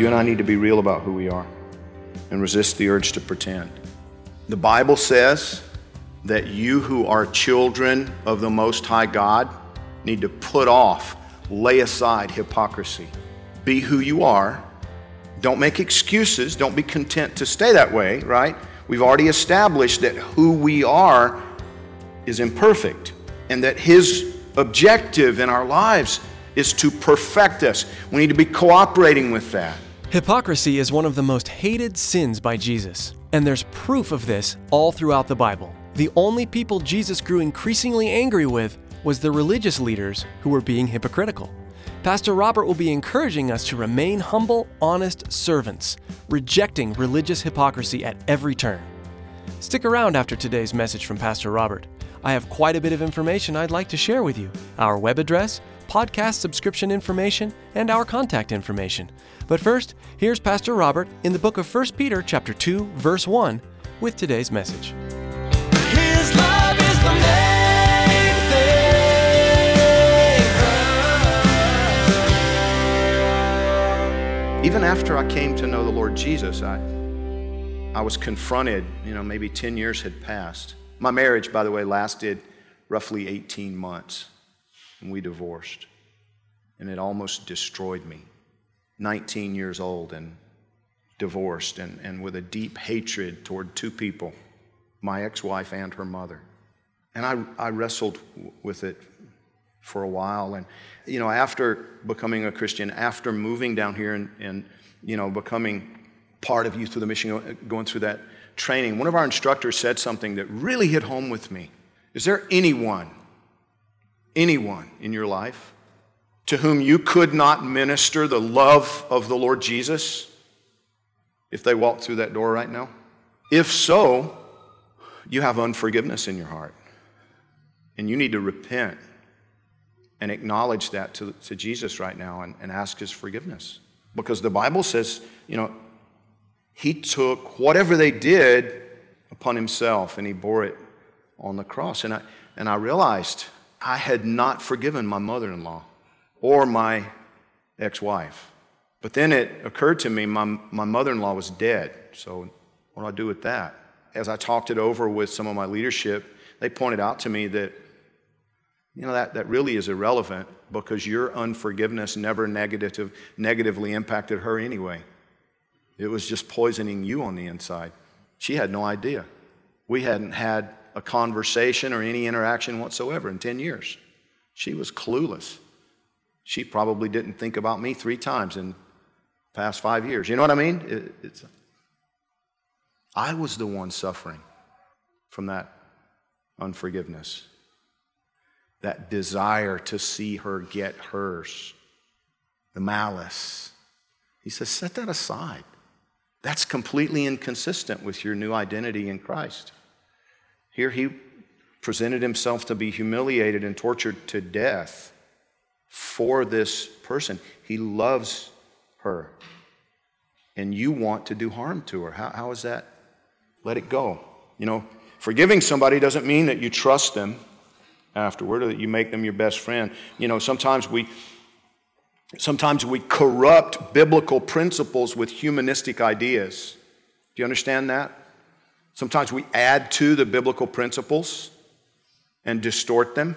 You and I need to be real about who we are and resist the urge to pretend. The Bible says that you who are children of the Most High God need to put off, lay aside hypocrisy. Be who you are. Don't make excuses. Don't be content to stay that way, right? We've already established that who we are is imperfect and that His objective in our lives is to perfect us. We need to be cooperating with that. Hypocrisy is one of the most hated sins by Jesus, and there's proof of this all throughout the Bible. The only people Jesus grew increasingly angry with was the religious leaders who were being hypocritical. Pastor Robert will be encouraging us to remain humble, honest servants, rejecting religious hypocrisy at every turn. Stick around after today's message from Pastor Robert. I have quite a bit of information I'd like to share with you our web address, podcast subscription information, and our contact information. But first, here's Pastor Robert in the book of 1 Peter chapter 2, verse 1 with today's message. His love is the main. Even after I came to know the Lord Jesus, I, I was confronted, you know, maybe 10 years had passed. My marriage, by the way, lasted roughly 18 months, and we divorced. And it almost destroyed me. 19 years old and divorced, and, and with a deep hatred toward two people my ex wife and her mother. And I, I wrestled with it for a while. And, you know, after becoming a Christian, after moving down here and, and you know, becoming part of Youth for the Mission, going through that training, one of our instructors said something that really hit home with me. Is there anyone, anyone in your life to whom you could not minister the love of the Lord Jesus if they walked through that door right now? If so, you have unforgiveness in your heart. And you need to repent and acknowledge that to, to Jesus right now and, and ask his forgiveness. Because the Bible says, you know, he took whatever they did upon himself and he bore it on the cross. And I, and I realized I had not forgiven my mother in law or my ex wife. But then it occurred to me my, my mother in law was dead. So what do I do with that? As I talked it over with some of my leadership, they pointed out to me that, you know, that, that really is irrelevant because your unforgiveness never negative, negatively impacted her anyway. It was just poisoning you on the inside. She had no idea. We hadn't had a conversation or any interaction whatsoever in 10 years. She was clueless. She probably didn't think about me three times in past five years. You know what I mean? It, it's, I was the one suffering from that unforgiveness, that desire to see her get hers, the malice. He says, set that aside. That's completely inconsistent with your new identity in Christ. Here he presented himself to be humiliated and tortured to death for this person. He loves her. And you want to do harm to her. How, how is that? Let it go. You know, forgiving somebody doesn't mean that you trust them afterward or that you make them your best friend. You know, sometimes we sometimes we corrupt biblical principles with humanistic ideas. Do you understand that? Sometimes we add to the biblical principles and distort them,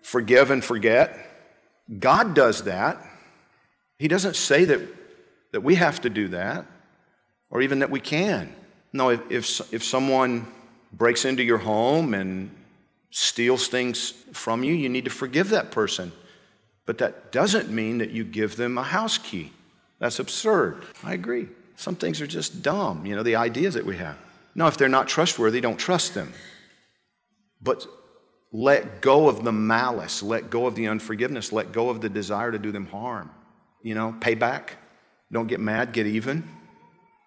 forgive and forget. God does that. He doesn't say that, that we have to do that or even that we can. No, if, if, if someone breaks into your home and steals things from you, you need to forgive that person But that doesn't mean that you give them a house key. That's absurd. I agree. Some things are just dumb, you know, the ideas that we have. No, if they're not trustworthy, don't trust them. But let go of the malice, let go of the unforgiveness, let go of the desire to do them harm. You know, pay back. Don't get mad, get even.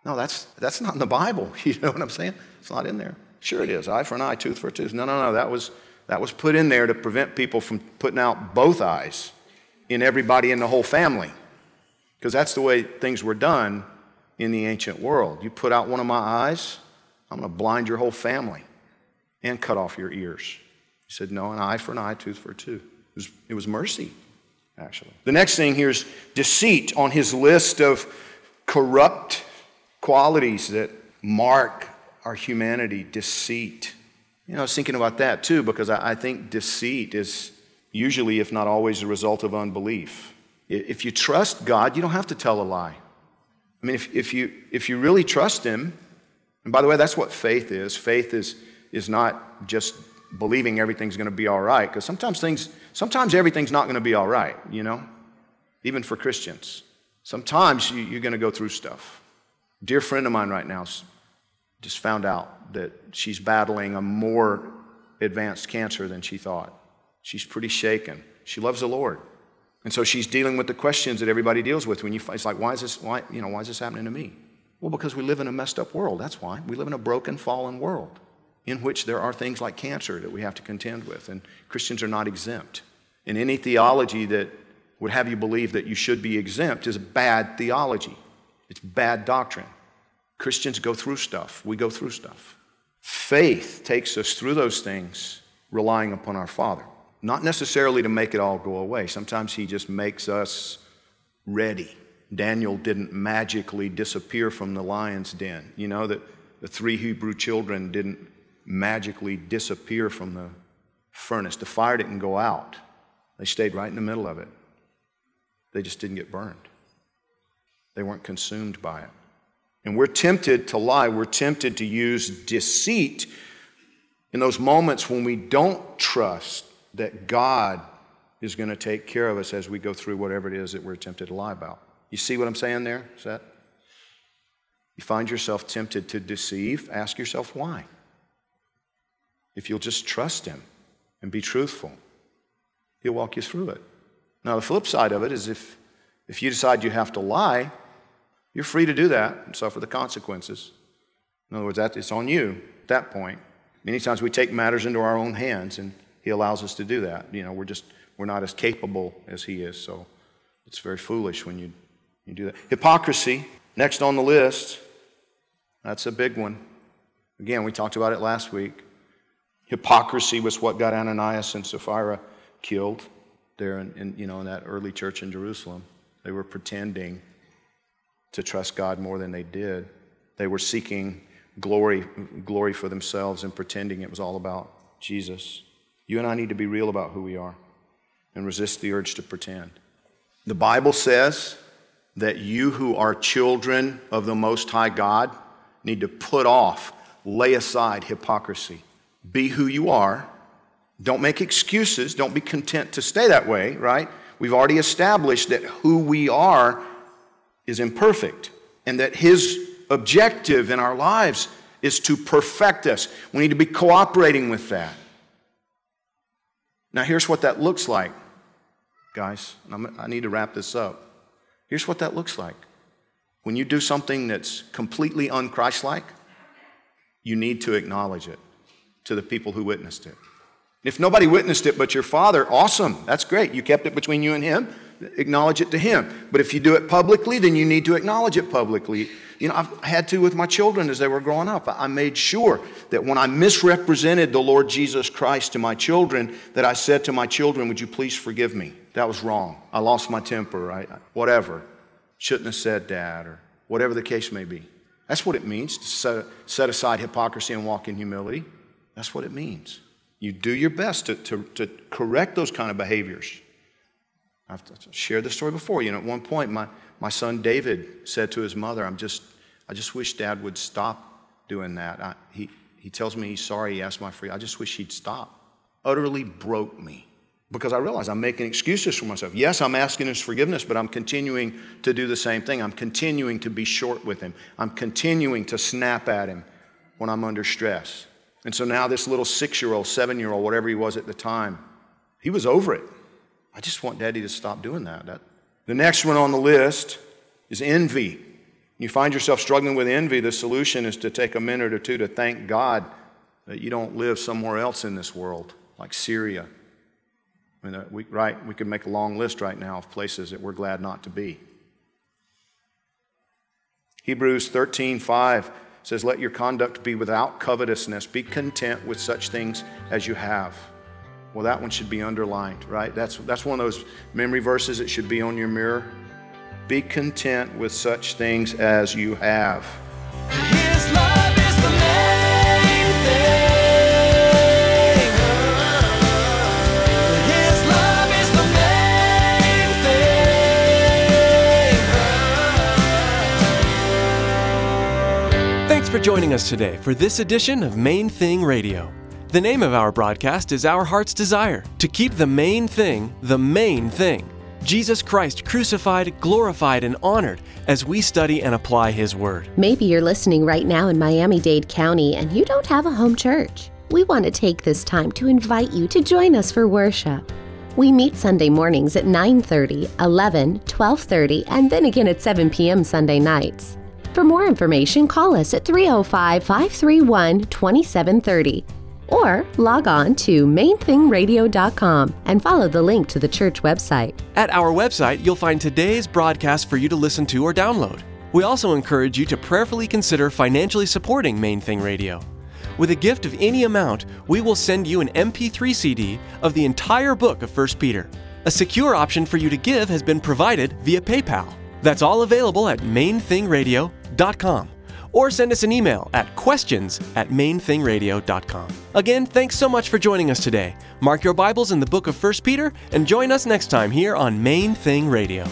No, that's, that's not in the Bible. You know what I'm saying? It's not in there. Sure it is. Eye for an eye, tooth for a tooth. No, no, no. That was, that was put in there to prevent people from putting out both eyes in everybody in the whole family. Because that's the way things were done in the ancient world. You put out one of my eyes, I'm going to blind your whole family and cut off your ears. He said, No, an eye for an eye, tooth for a tooth. It was, it was mercy, actually. The next thing here is deceit on his list of corrupt qualities that mark our humanity deceit. You know, I was thinking about that too because I, I think deceit is usually, if not always, a result of unbelief. If you trust God, you don't have to tell a lie. I mean, if, if, you, if you really trust Him, and by the way, that's what faith is. Faith is, is not just believing everything's going to be all right, because sometimes things, sometimes everything's not going to be all right, you know, even for Christians. Sometimes you, you're going to go through stuff. A dear friend of mine right now just found out that she's battling a more advanced cancer than she thought. She's pretty shaken. She loves the Lord. And so she's dealing with the questions that everybody deals with when you it's like why is this why you know why is this happening to me? Well, because we live in a messed up world. That's why. We live in a broken fallen world in which there are things like cancer that we have to contend with and Christians are not exempt. And any theology that would have you believe that you should be exempt is bad theology. It's bad doctrine. Christians go through stuff. We go through stuff. Faith takes us through those things relying upon our Father. Not necessarily to make it all go away. Sometimes He just makes us ready. Daniel didn't magically disappear from the lion's den. You know that the three Hebrew children didn't magically disappear from the furnace. The fire didn't go out, they stayed right in the middle of it. They just didn't get burned, they weren't consumed by it. And we're tempted to lie, we're tempted to use deceit in those moments when we don't trust that God is going to take care of us as we go through whatever it is that we're tempted to lie about. You see what I'm saying there, Seth? You find yourself tempted to deceive, ask yourself why. If you'll just trust Him and be truthful, He'll walk you through it. Now, the flip side of it is if, if you decide you have to lie, you're free to do that and suffer the consequences. In other words, that, it's on you at that point. Many times we take matters into our own hands, and He allows us to do that. You know, we're just we're not as capable as He is, so it's very foolish when you, you do that. Hypocrisy, next on the list. That's a big one. Again, we talked about it last week. Hypocrisy was what got Ananias and Sapphira killed there in, in, you know, in that early church in Jerusalem. They were pretending to trust God more than they did. They were seeking glory, glory for themselves and pretending it was all about Jesus. You and I need to be real about who we are and resist the urge to pretend. The Bible says that you who are children of the Most High God need to put off, lay aside hypocrisy. Be who you are. Don't make excuses. Don't be content to stay that way, right? We've already established that who we are is imperfect and that His objective in our lives is to perfect us. We need to be cooperating with that. Now, here's what that looks like, guys. i need to wrap this up. Here's what that looks like. When you do something that's completely unchristlike, you need to acknowledge it to the people who witnessed it. If nobody witnessed it but your father, awesome. That's great. You kept it between you and him acknowledge it to Him. But if you do it publicly, then you need to acknowledge it publicly. You know, I've had to with my children as they were growing up. I made sure that when I misrepresented the Lord Jesus Christ to my children, that I said to my children, Would you please forgive me? That was wrong. I lost my temper, I, whatever. Shouldn't have said that, or whatever the case may be. That's what it means to set, set aside hypocrisy and walk in humility. That's what it means. You do your best to, to, to correct those kind of behaviors. I've shared this story before. You know, at one point, my, my son David said to his mother, I'm just, I just wish dad would stop doing that. I, he, he tells me he's sorry he asked my free. I just wish he'd stop. Utterly broke me. Because I realize I'm making excuses for myself. Yes, I'm asking his forgiveness, but I'm continuing to do the same thing. I'm continuing to be short with him. I'm continuing to snap at him when I'm under stress. And so now this little six year old, seven year old, whatever he was at the time, he was over it. I just want daddy to stop doing that. that. The next one on the list is envy. You find yourself struggling with envy, the solution is to take a minute or two to thank God that you don't live somewhere else in this world, like Syria. I mean, uh, we, right, we could make a long list right now of places that we're glad not to be. Hebrews 13, 5 says, Let your conduct be without covetousness. Be content with such things as you have. Well, that one should be underlined, right? That's, that's one of those memory verses that should be on your mirror. Be content with such things as you have. Joining us today for this edition of Main Thing Radio. The name of our broadcast is Our Heart's Desire to keep the main thing the main thing. Jesus Christ crucified, glorified, and honored as we study and apply His Word. Maybe you're listening right now in Miami Dade County and you don't have a home church. We want to take this time to invite you to join us for worship. We meet Sunday mornings at 9:30, 11, 12:30, and then again at 7 p.m. Sunday nights. For more information, call us at 305-531-2730 or log on to mainthingradio.com and follow the link to the church website. At our website, you'll find today's broadcast for you to listen to or download. We also encourage you to prayerfully consider financially supporting Main Thing Radio. With a gift of any amount, we will send you an MP3 CD of the entire book of 1 Peter. A secure option for you to give has been provided via PayPal. That's all available at mainthingradio.com. Or send us an email at questions at mainthingradio.com. Again, thanks so much for joining us today. Mark your Bibles in the book of 1 Peter and join us next time here on Main Thing Radio.